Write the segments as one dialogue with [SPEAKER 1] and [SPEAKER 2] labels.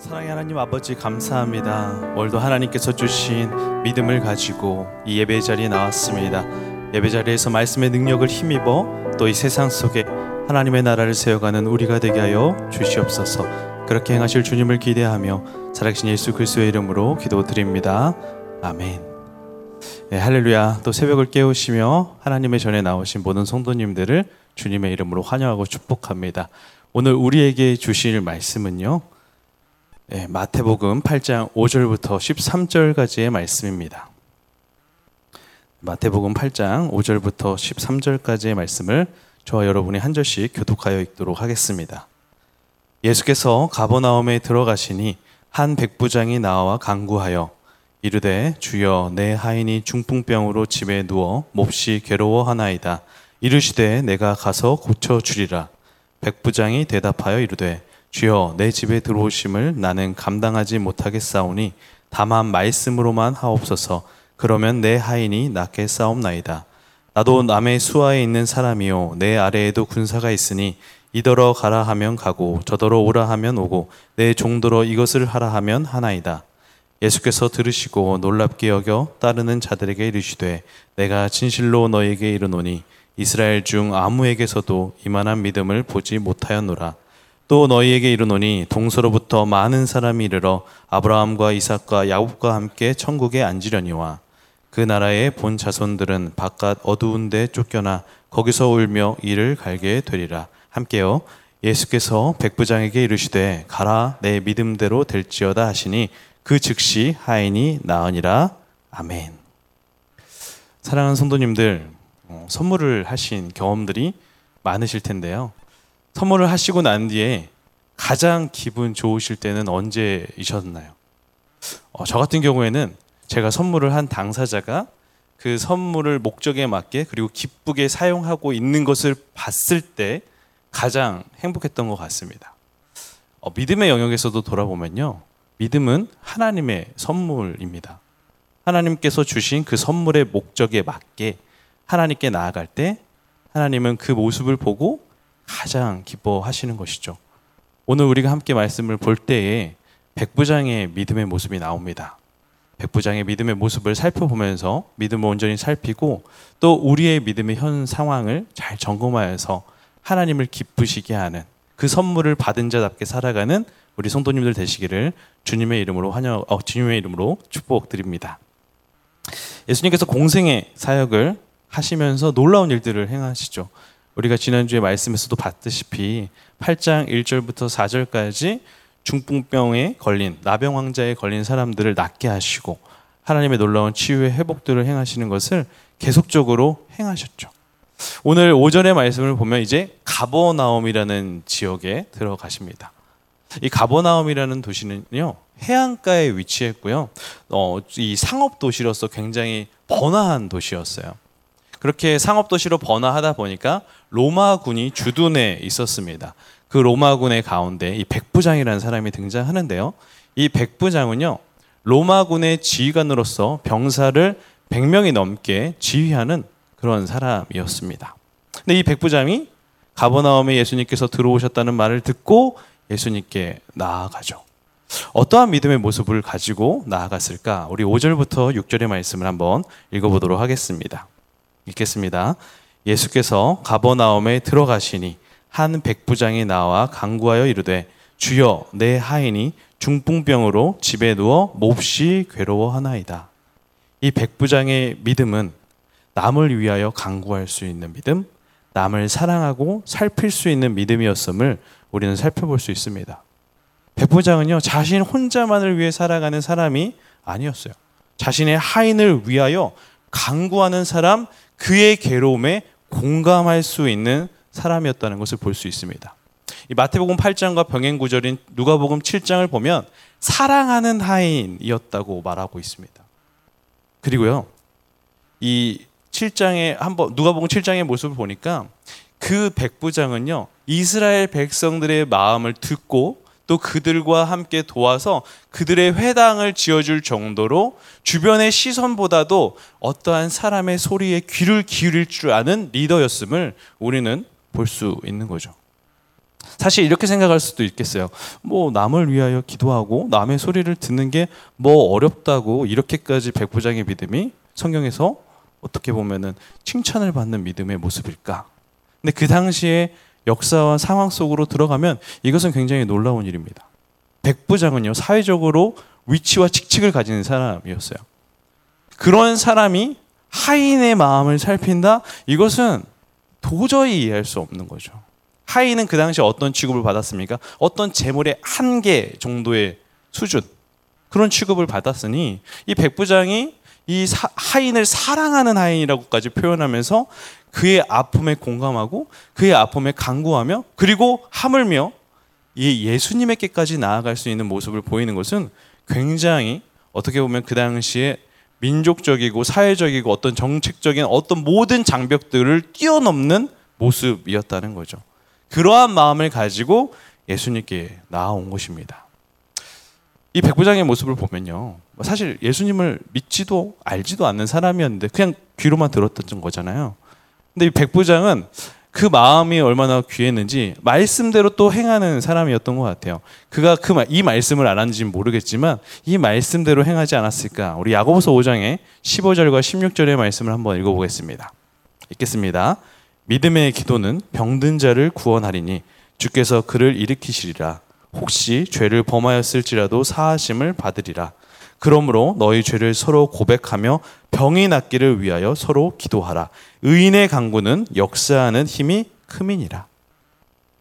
[SPEAKER 1] 사랑의 하나님 아버지 감사합니다. 오늘도 하나님께서 주신 믿음을 가지고 이 예배 자리에 나왔습니다. 예배 자리에서 말씀의 능력을 힘입어 또 이 세상 속에 하나님의 나라를 세워가는 우리가 되게 하여 주시옵소서. 그렇게 행하실 주님을 기대하며 살아계신 예수 그리스도의 이름으로 기도드립니다. 아멘. 네, 할렐루야. 또 새벽을 깨우시며 하나님의 전에 나오신 모든 성도님들을 주님의 이름으로 환영하고 축복합니다. 오늘 우리에게 주실 말씀은요. 네, 마태복음 8장 5절부터 13절까지의 말씀입니다. 마태복음 8장 5절부터 13절까지의 말씀을 저와 여러분이 한 절씩 교독하여 읽도록 하겠습니다. 예수께서 가버나움에 들어가시니 한 백부장이 나와 강구하여 이르되 주여 내 하인이 중풍병으로 집에 누워 몹시 괴로워하나이다. 이르시되 내가 가서 고쳐 주리라. 백부장이 대답하여 이르되 주여 내 집에 들어오심을 나는 감당하지 못하겠사오니 다만 말씀으로만 하옵소서. 그러면 내 하인이 낫게 싸움나이다. 나도 남의 수하에 있는 사람이요 내 아래에도 군사가 있으니 이더러 가라 하면 가고 저더러 오라 하면 오고 내 종더러 이것을 하라 하면 하나이다. 예수께서 들으시고 놀랍게 여겨 따르는 자들에게 이르시되 내가 진실로 너에게 이르노니 이스라엘 중 아무에게서도 이만한 믿음을 보지 못하였노라 또 너희에게 이르노니 동서로부터 많은 사람이 이르러 아브라함과 이삭과 야곱과 함께 천국에 앉으려니와 그 나라의 본 자손들은 바깥 어두운 데 쫓겨나 거기서 울며 이를 갈게 되리라. 함께요. 예수께서 백부장에게 이르시되 가라 내 믿음대로 될지어다 하시니 그 즉시 하인이 나으니라. 아멘. 사랑하는 성도님들 어, 선물을 하신 경험들이 많으실 텐데요 선물을 하시고 난 뒤에 가장 기분 좋으실 때는 언제이셨나요? 어, 저 같은 경우에는 제가 선물을 한 당사자가 그 선물을 목적에 맞게 그리고 기쁘게 사용하고 있는 것을 봤을 때 가장 행복했던 것 같습니다. 어, 믿음의 영역에서도 돌아보면요. 믿음은 하나님의 선물입니다. 하나님께서 주신 그 선물의 목적에 맞게 하나님께 나아갈 때 하나님은 그 모습을 보고 가장 기뻐하시는 것이죠. 오늘 우리가 함께 말씀을 볼 때에 백부장의 믿음의 모습이 나옵니다. 백부장의 믿음의 모습을 살펴보면서 믿음을 온전히 살피고 또 우리의 믿음의 현 상황을 잘 점검하여서 하나님을 기쁘시게 하는 그 선물을 받은 자답게 살아가는 우리 성도님들 되시기를 주님의 이름으로 환영, 어, 주님의 이름으로 축복드립니다. 예수님께서 공생의 사역을 하시면서 놀라운 일들을 행하시죠. 우리가 지난주에 말씀에서도 봤듯이 8장 1절부터 4절까지 중풍병에 걸린 나병 환자에 걸린 사람들을 낫게 하시고 하나님의 놀라운 치유의 회복들을 행하시는 것을 계속적으로 행하셨죠. 오늘 오전의 말씀을 보면 이제 가버나움이라는 지역에 들어가십니다. 이 가버나움이라는 도시는요 해안가에 위치했고요. 어, 이 상업 도시로서 굉장히 번화한 도시였어요. 그렇게 상업도시로 번화하다 보니까 로마군이 주둔해 있었습니다. 그 로마군의 가운데 이 백부장이라는 사람이 등장하는데요. 이 백부장은요, 로마군의 지휘관으로서 병사를 100명이 넘게 지휘하는 그런 사람이었습니다. 근데 이 백부장이 가버나움에 예수님께서 들어오셨다는 말을 듣고 예수님께 나아가죠. 어떠한 믿음의 모습을 가지고 나아갔을까? 우리 5절부터 6절의 말씀을 한번 읽어보도록 하겠습니다. 읽겠습니다. 예수께서 가버나움에 들어가시니 한 백부장이 나와 강구하여 이르되 주여 내 하인이 중풍병으로 집에 누워 몹시 괴로워하나이다. 이 백부장의 믿음은 남을 위하여 강구할 수 있는 믿음, 남을 사랑하고 살필 수 있는 믿음이었음을 우리는 살펴볼 수 있습니다. 백부장은요, 자신 혼자만을 위해 살아가는 사람이 아니었어요. 자신의 하인을 위하여 강구하는 사람, 그의 괴로움에 공감할 수 있는 사람이었다는 것을 볼 수 있습니다. 이 마태복음 8장과 병행 구절인 누가복음 7장을 보면 사랑하는 하인이었다고 말하고 있습니다. 그리고요. 이 7장에 한번 누가복음 7장의 모습을 보니까 그 백부장은요. 이스라엘 백성들의 마음을 듣고 또 그들과 함께 도와서 그들의 회당을 지어줄 정도로 주변의 시선보다도 어떠한 사람의 소리에 귀를 기울일 줄 아는 리더였음을 우리는 볼 수 있는 거죠. 사실 이렇게 생각할 수도 있겠어요. 뭐 남을 위하여 기도하고 남의 소리를 듣는 게 뭐 어렵다고 이렇게까지 백부장의 믿음이 성경에서 어떻게 보면은 칭찬을 받는 믿음의 모습일까? 근데 그 당시에 역사와 상황 속으로 들어가면 이것은 굉장히 놀라운 일입니다. 백부장은요, 사회적으로 위치와 직책을 가지는 사람이었어요. 그런 사람이 하인의 마음을 살핀다? 이것은 도저히 이해할 수 없는 거죠. 하인은 그 당시 어떤 취급을 받았습니까? 어떤 재물의 한계 정도의 수준. 그런 취급을 받았으니 이 백부장이 이 사, 하인을 사랑하는 하인이라고까지 표현하면서 그의 아픔에 공감하고 그의 아픔에 간구하며 그리고 하물며 이 예수님에게까지 나아갈 수 있는 모습을 보이는 것은 굉장히 어떻게 보면 그 당시에 민족적이고 사회적이고 어떤 정책적인 어떤 모든 장벽들을 뛰어넘는 모습이었다는 거죠. 그러한 마음을 가지고 예수님께 나아온 것입니다. 이 백부장의 모습을 보면요. 사실 예수님을 믿지도 알지도 않는 사람이었는데 그냥 귀로만 들었던 거잖아요. 근데 이 백부장은 그 마음이 얼마나 귀했는지 말씀대로 또 행하는 사람이었던 것 같아요. 그가 그 이 말씀을 알았는지는 모르겠지만 이 말씀대로 행하지 않았을까? 우리 야고보서 5장의 15절과 16절의 말씀을 한번 읽어보겠습니다. 읽겠습니다. 믿음의 기도는 병든 자를 구원하리니 주께서 그를 일으키시리라. 혹시 죄를 범하였을지라도 사하심을 받으리라. 그러므로 너희 죄를 서로 고백하며 병이 낫기를 위하여 서로 기도하라. 의인의 강구는 역사하는 힘이 크민이라.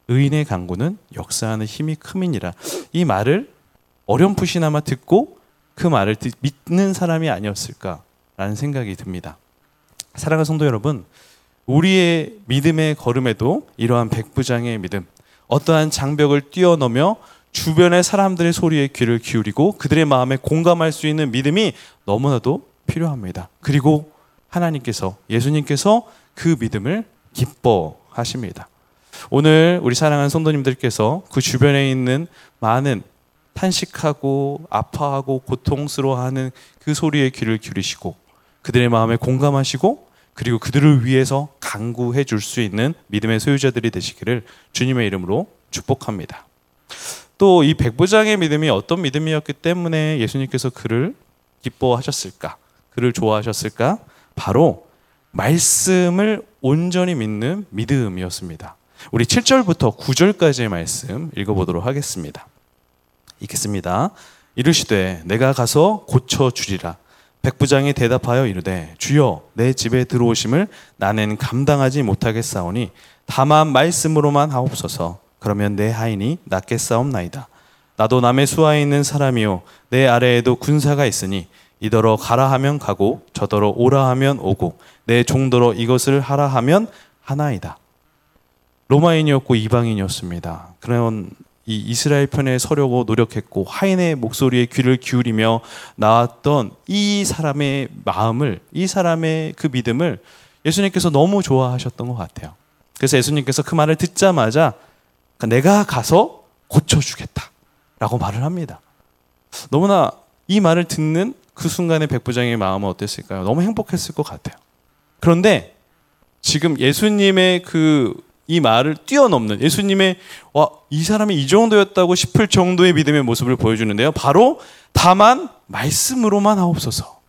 [SPEAKER 1] 의인의 강구는 역사하는 힘이 크민이라. 이 말을 어렴풋이나마 듣고 그 말을 믿는 사람이 아니었을까라는 생각이 듭니다. 사랑하는 성도 여러분, 우리의 믿음의 걸음에도 이러한 백부장의 믿음, 어떠한 장벽을 뛰어넘어 주변의 사람들의 소리에 귀를 기울이고 그들의 마음에 공감할 수 있는 믿음이 너무나도 필요합니다. 그리고 하나님께서 예수님께서 그 믿음을 기뻐하십니다. 오늘 우리 사랑하는 성도님들께서 그 주변에 있는 많은 탄식하고 아파하고 고통스러워하는 그 소리에 귀를 기울이시고 그들의 마음에 공감하시고 그리고 그들을 위해서 강구해 줄 수 있는 믿음의 소유자들이 되시기를 주님의 이름으로 축복합니다. 또 이 백부장의 믿음이 어떤 믿음이었기 때문에 예수님께서 그를 기뻐하셨을까? 그를 좋아하셨을까? 바로 말씀을 온전히 믿는 믿음이었습니다. 우리 7절부터 9절까지의 말씀 읽어보도록 하겠습니다. 읽겠습니다. 이르시되 내가 가서 고쳐 주리라. 백부장이 대답하여 이르되 주여 내 집에 들어오심을 나는 감당하지 못하겠사오니 다만 말씀으로만 하옵소서 그러면 내 하인이 낫겠사옵나이다. 나도 남의 수하에 있는 사람이요 내 아래에도 군사가 있으니 이더러 가라 하면 가고 저더러 오라 하면 오고 내 종더러 이것을 하라 하면 하나이다. 로마인이었고 이방인이었습니다. 그런 이 이스라엘 편에 서려고 노력했고 하인의 목소리에 귀를 기울이며 나왔던 이 사람의 마음을 이 사람의 그 믿음을 예수님께서 너무 좋아하셨던 것 같아요. 그래서 예수님께서 그 말을 듣자마자 내가 가서 고쳐주겠다 라고 말을 합니다. 너무나 이 말을 듣는 그 순간에 백부장의 마음은 어땠을까요? 너무 행복했을 것 같아요. 그런데 지금 예수님의 그 이 말을 뛰어넘는 예수님의 와, 이 사람이 이 정도였다고 싶을 정도의 믿음의 모습을 보여주는데요. 바로 다만 말씀으로만 하옵소서.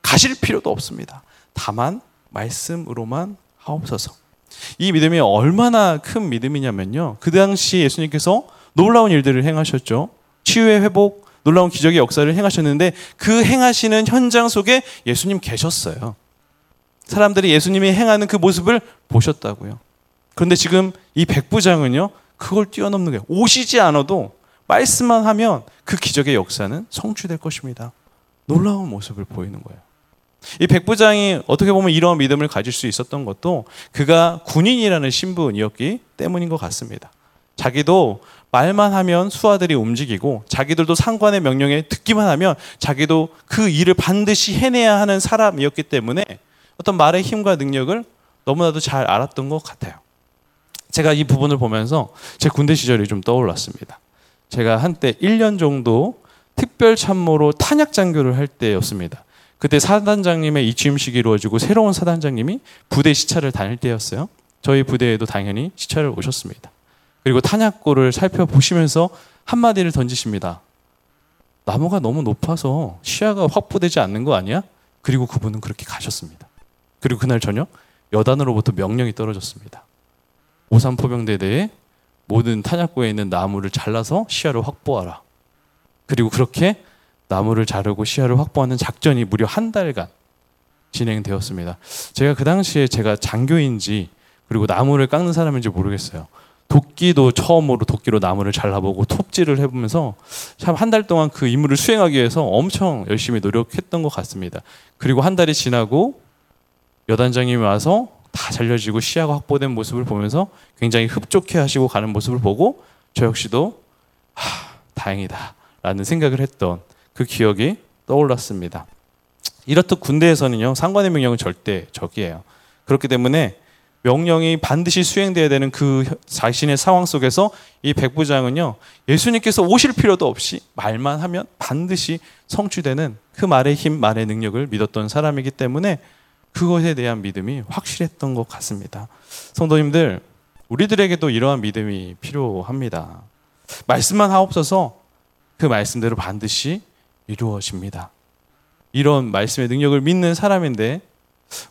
[SPEAKER 1] 가실 필요도 없습니다. 다만 말씀으로만 하옵소서. 이 믿음이 얼마나 큰 믿음이냐면요. 그 당시 예수님께서 놀라운 일들을 행하셨죠. 치유의 회복, 놀라운 기적의 역사를 행하셨는데 그 행하시는 현장 속에 예수님 계셨어요. 사람들이 예수님이 행하는 그 모습을 보셨다고요. 그런데 지금 이 백부장은요, 그걸 뛰어넘는 거예요. 오시지 않아도 말씀만 하면 그 기적의 역사는 성취될 것입니다. 놀라운 모습을 보이는 거예요. 이 백부장이 어떻게 보면 이런 믿음을 가질 수 있었던 것도 그가 군인이라는 신분이었기 때문인 것 같습니다. 자기도 말만 하면 수하들이 움직이고 자기들도 상관의 명령에 듣기만 하면 자기도 그 일을 반드시 해내야 하는 사람이었기 때문에 어떤 말의 힘과 능력을 너무나도 잘 알았던 것 같아요. 제가 이 부분을 보면서 제 군대 시절이 좀 떠올랐습니다. 제가 한때 1년 정도 특별 참모로 탄약 장교를 할 때였습니다. 그때 사단장님의 이취임식이 이루어지고 새로운 사단장님이 부대 시찰을 다닐 때였어요. 저희 부대에도 당연히 시찰을 오셨습니다. 그리고 탄약고를 살펴보시면서 한마디를 던지십니다. 나무가 너무 높아서 시야가 확보되지 않는 거 아니야? 그리고 그분은 그렇게 가셨습니다. 그리고 그날 저녁 여단으로부터 명령이 떨어졌습니다. 오산포병대대에 모든 탄약고에 있는 나무를 잘라서 시야를 확보하라. 그리고 그렇게 나무를 자르고 시야를 확보하는 작전이 무려 한 달간 진행되었습니다. 제가 그 당시에 제가 장교인지 그리고 나무를 깎는 사람인지 모르겠어요. 도끼도 처음으로 도끼로 나무를 잘라보고 톱질을 해보면서 참 한 달 동안 그 임무를 수행하기 위해서 엄청 열심히 노력했던 것 같습니다. 그리고 한 달이 지나고 여단장님이 와서 다 잘려지고 시야가 확보된 모습을 보면서 굉장히 흡족해 하시고 가는 모습을 보고 저 역시도 하, 다행이다 라는 생각을 했던 그 기억이 떠올랐습니다. 이렇듯 군대에서는요, 상관의 명령은 절대 적이에요. 그렇기 때문에 명령이 반드시 수행돼야 되는 그 자신의 상황 속에서 이 백부장은요, 예수님께서 오실 필요도 없이 말만 하면 반드시 성취되는 그 말의 힘, 말의 능력을 믿었던 사람이기 때문에 그것에 대한 믿음이 확실했던 것 같습니다. 성도님들, 우리들에게도 이러한 믿음이 필요합니다. 말씀만 하옵소서 그 말씀대로 반드시 이루어집니다. 이런 말씀의 능력을 믿는 사람인데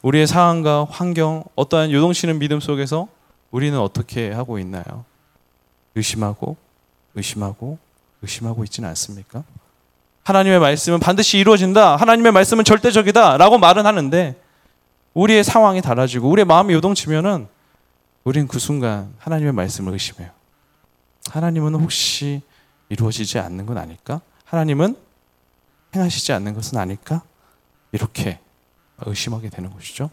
[SPEAKER 1] 우리의 상황과 환경, 어떠한 요동치는 믿음 속에서 우리는 어떻게 하고 있나요? 의심하고, 의심하고, 의심하고 있지는 않습니까? 하나님의 말씀은 반드시 이루어진다. 하나님의 말씀은 절대적이다. 라고 말은 하는데 우리의 상황이 달라지고 우리의 마음이 요동치면은 우리는 그 순간 하나님의 말씀을 의심해요. 하나님은 혹시 이루어지지 않는 건 아닐까? 하나님은 행하시지 않는 것은 아닐까? 이렇게 의심하게 되는 것이죠.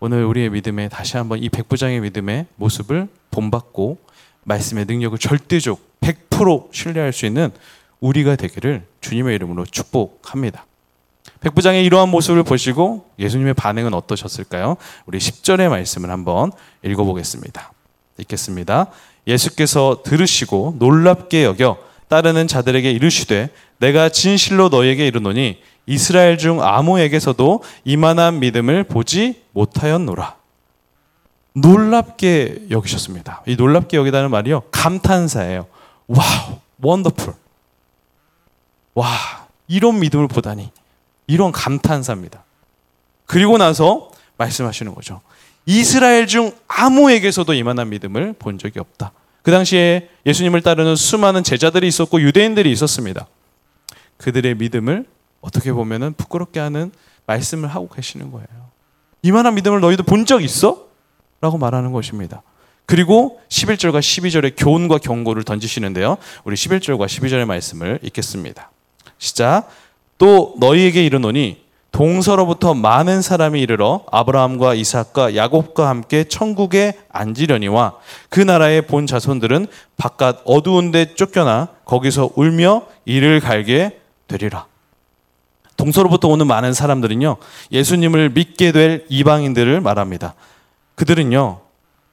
[SPEAKER 1] 오늘 우리의 믿음에 다시 한번 이 백부장의 믿음의 모습을 본받고 말씀의 능력을 절대적 100% 신뢰할 수 있는 우리가 되기를 주님의 이름으로 축복합니다. 백부장의 이러한 모습을 보시고 예수님의 반응은 어떠셨을까요? 우리 10절의 말씀을 한번 읽어보겠습니다. 읽겠습니다. 예수께서 들으시고 놀랍게 여겨 따르는 자들에게 이르시되 내가 진실로 너에게 이르노니 이스라엘 중 아무에게서도 이만한 믿음을 보지 못하였노라. 놀랍게 여기셨습니다. 이 놀랍게 여기다는 말이요. 감탄사예요. Wow, wonderful. 와, 이런 믿음을 보다니. 이런 감탄사입니다. 그리고 나서 말씀하시는 거죠. 이스라엘 중 아무에게서도 이만한 믿음을 본 적이 없다. 그 당시에 예수님을 따르는 수많은 제자들이 있었고 유대인들이 있었습니다. 그들의 믿음을 어떻게 보면은 부끄럽게 하는 말씀을 하고 계시는 거예요. 이만한 믿음을 너희도 본 적 있어? 라고 말하는 것입니다. 그리고 11절과 12절의 교훈과 경고를 던지시는데요. 우리 11절과 12절의 말씀을 읽겠습니다. 시작. 또 너희에게 이르노니 동서로부터 많은 사람이 이르러 아브라함과 이삭과 야곱과 함께 천국에 앉으려니와 그 나라의 본 자손들은 바깥 어두운 데 쫓겨나 거기서 울며 이를 갈게 되리라. 동서로부터 오는 많은 사람들은요, 예수님을 믿게 될 이방인들을 말합니다. 그들은요,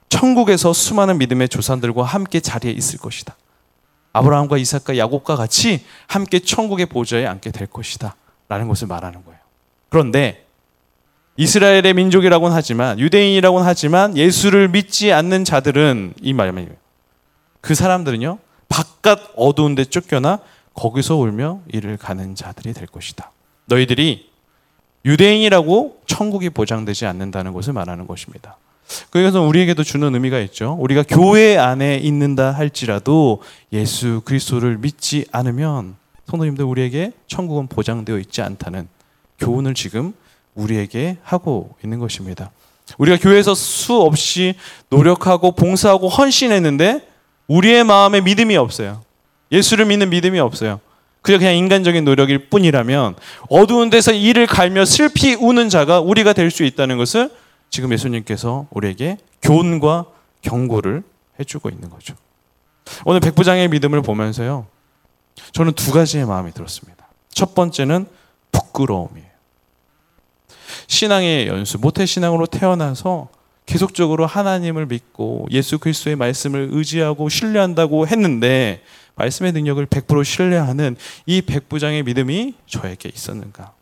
[SPEAKER 1] 천국에서 수많은 믿음의 조상들과 함께 자리에 있을 것이다. 아브라함과 이삭과 야곱과 같이 함께 천국의 보좌에 앉게 될 것이다. 라는 것을 말하는 거예요. 그런데 이스라엘의 민족이라고는 하지만 유대인이라고는 하지만 예수를 믿지 않는 자들은 이 말이에요. 그 사람들은요. 바깥 어두운 데 쫓겨나 거기서 울며 이를 가는 자들이 될 것이다. 너희들이 유대인이라고 천국이 보장되지 않는다는 것을 말하는 것입니다. 그래서 우리에게도 주는 의미가 있죠. 우리가 교회 안에 있는다 할지라도 예수 그리스도를 믿지 않으면 성도님들 우리에게 천국은 보장되어 있지 않다는 교훈을 지금 우리에게 하고 있는 것입니다. 우리가 교회에서 수없이 노력하고 봉사하고 헌신했는데 우리의 마음에 믿음이 없어요. 예수를 믿는 믿음이 없어요. 그게 그냥 인간적인 노력일 뿐이라면 어두운 데서 이를 갈며 슬피 우는 자가 우리가 될 수 있다는 것을 지금 예수님께서 우리에게 교훈과 경고를 해주고 있는 거죠. 오늘 백부장의 믿음을 보면서요. 저는 두 가지의 마음이 들었습니다. 첫 번째는 부끄러움이에요. 신앙의 연수, 모태신앙으로 태어나서 계속적으로 하나님을 믿고 예수 그리스도의 말씀을 의지하고 신뢰한다고 했는데 말씀의 능력을 100% 신뢰하는 이 백부장의 믿음이 저에게 있었는가?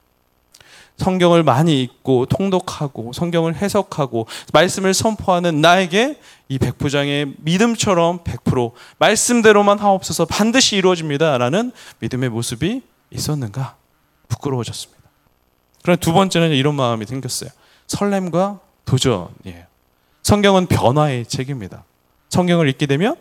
[SPEAKER 1] 성경을 많이 읽고 통독하고 성경을 해석하고 말씀을 선포하는 나에게 이 백부장의 믿음처럼 100% 말씀대로만 하옵소서 반드시 이루어집니다라는 믿음의 모습이 있었는가 부끄러워졌습니다. 그럼 두 번째는 이런 마음이 생겼어요. 설렘과 도전이에요. 성경은 변화의 책입니다. 성경을 읽게 되면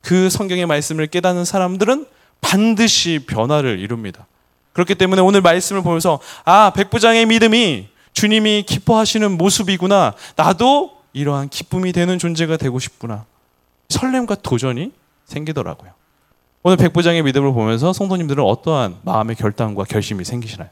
[SPEAKER 1] 그 성경의 말씀을 깨닫는 사람들은 반드시 변화를 이룹니다. 그렇기 때문에 오늘 말씀을 보면서 아, 백부장의 믿음이 주님이 기뻐하시는 모습이구나. 나도 이러한 기쁨이 되는 존재가 되고 싶구나. 설렘과 도전이 생기더라고요. 오늘 백부장의 믿음을 보면서 성도님들은 어떠한 마음의 결단과 결심이 생기시나요?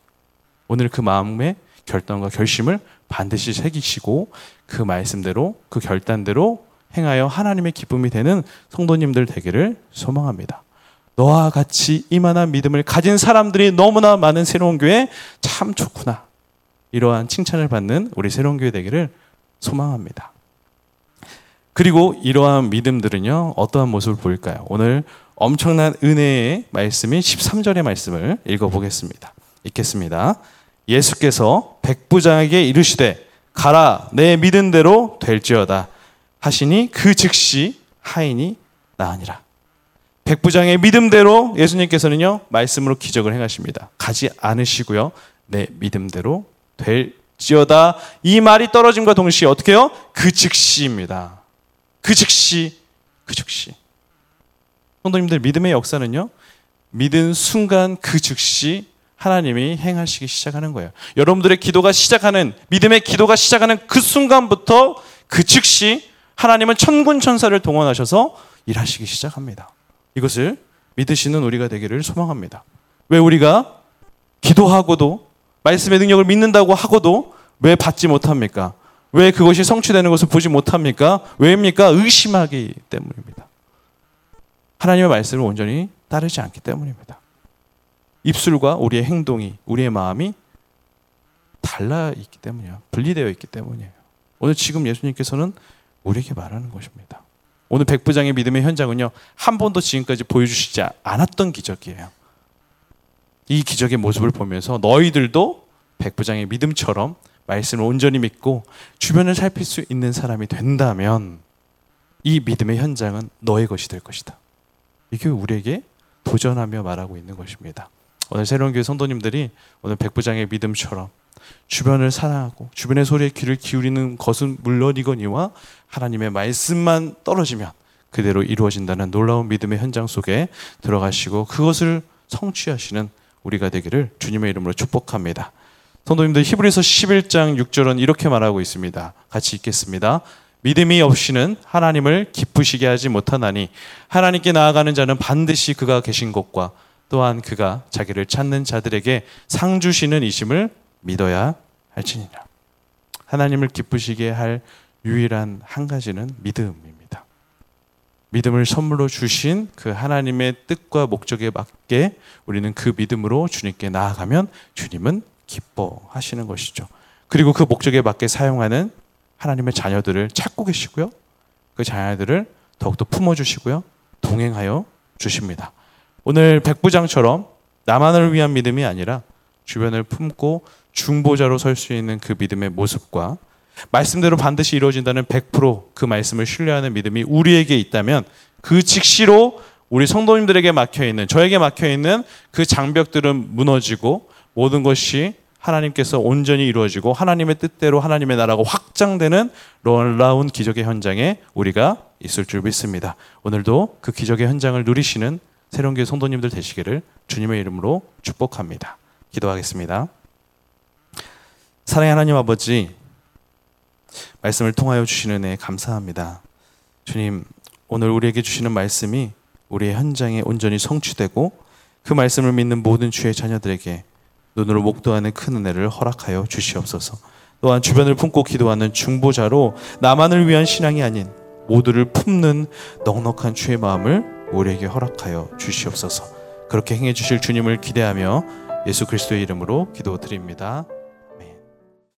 [SPEAKER 1] 오늘 그 마음의 결단과 결심을 반드시 새기시고 그 말씀대로 그 결단대로 행하여 하나님의 기쁨이 되는 성도님들 되기를 소망합니다. 너와 같이 이만한 믿음을 가진 사람들이 너무나 많은 새로운 교회 참 좋구나. 이러한 칭찬을 받는 우리 새로운 교회 되기를 소망합니다. 그리고 이러한 믿음들은요, 어떠한 모습을 보일까요? 오늘 엄청난 은혜의 말씀인 13절의 말씀을 읽어보겠습니다. 읽겠습니다. 예수께서 백부장에게 이르시되, 가라, 내 믿은 대로 될지어다. 하시니 그 즉시 하인이 나으니라. 백부장의 믿음대로 예수님께서는요, 말씀으로 기적을 행하십니다. 가지 않으시고요, 내 믿음대로 될지어다. 이 말이 떨어짐과 동시에 어떻게 해요? 그 즉시입니다. 그 즉시, 그 즉시. 성도님들 믿음의 역사는요, 믿은 순간 그 즉시 하나님이 행하시기 시작하는 거예요. 여러분들의 기도가 시작하는, 믿음의 기도가 시작하는 그 순간부터 그 즉시 하나님은 천군 천사를 동원하셔서 일하시기 시작합니다. 이것을 믿으시는 우리가 되기를 소망합니다. 왜 우리가 기도하고도 말씀의 능력을 믿는다고 하고도 왜 받지 못합니까? 왜 그것이 성취되는 것을 보지 못합니까? 왜입니까? 의심하기 때문입니다. 하나님의 말씀을 온전히 따르지 않기 때문입니다. 입술과 우리의 행동이, 우리의 마음이 달라 있기 때문이에요. 분리되어 있기 때문이에요. 오늘 지금 예수님께서는 우리에게 말하는 것입니다. 오늘 백부장의 믿음의 현장은요, 한 번도 지금까지 보여주시지 않았던 기적이에요. 이 기적의 모습을 보면서 너희들도 백부장의 믿음처럼 말씀을 온전히 믿고 주변을 살필 수 있는 사람이 된다면 이 믿음의 현장은 너의 것이 될 것이다. 이게 우리에게 도전하며 말하고 있는 것입니다. 오늘 새로운 교회 성도님들이 오늘 백부장의 믿음처럼 주변을 사랑하고 주변의 소리에 귀를 기울이는 것은 물론이거니와 하나님의 말씀만 떨어지면 그대로 이루어진다는 놀라운 믿음의 현장 속에 들어가시고 그것을 성취하시는 우리가 되기를 주님의 이름으로 축복합니다. 성도님들 히브리서 11장 6절은 이렇게 말하고 있습니다. 같이 읽겠습니다. 믿음이 없이는 하나님을 기쁘시게 하지 못하나니 하나님께 나아가는 자는 반드시 그가 계신 곳과 또한 그가 자기를 찾는 자들에게 상 주시는 이심을 믿어야 할지니라. 하나님을 기쁘시게 할 유일한 한 가지는 믿음입니다. 믿음을 선물로 주신 그 하나님의 뜻과 목적에 맞게 우리는 그 믿음으로 주님께 나아가면 주님은 기뻐하시는 것이죠. 그리고 그 목적에 맞게 사용하는 하나님의 자녀들을 찾고 계시고요. 그 자녀들을 더욱더 품어주시고요. 동행하여 주십니다. 오늘 백부장처럼 나만을 위한 믿음이 아니라 주변을 품고 중보자로 설 수 있는 그 믿음의 모습과 말씀대로 반드시 이루어진다는 100%그 말씀을 신뢰하는 믿음이 우리에게 있다면 그 즉시로 우리 성도님들에게 막혀 있는 저에게 막혀 있는 그 장벽들은 무너지고 모든 것이 하나님께서 온전히 이루어지고 하나님의 뜻대로 하나님의 나라가 확장되는 놀라운 기적의 현장에 우리가 있을 줄 믿습니다. 오늘도 그 기적의 현장을 누리시는 새로운 교회 성도님들 되시기를 주님의 이름으로 축복합니다. 기도하겠습니다. 사랑의 하나님 아버지, 말씀을 통하여 주시는 애 감사합니다. 주님, 오늘 우리에게 주시는 말씀이 우리의 현장에 온전히 성취되고 그 말씀을 믿는 모든 주의 자녀들에게 눈으로 목도하는 큰 은혜를 허락하여 주시옵소서. 또한 주변을 품고 기도하는 중보자로 나만을 위한 신앙이 아닌 모두를 품는 넉넉한 주의 마음을 우리에게 허락하여 주시옵소서. 그렇게 행해 주실 주님을 기대하며 예수 그리스도의 이름으로 기도드립니다.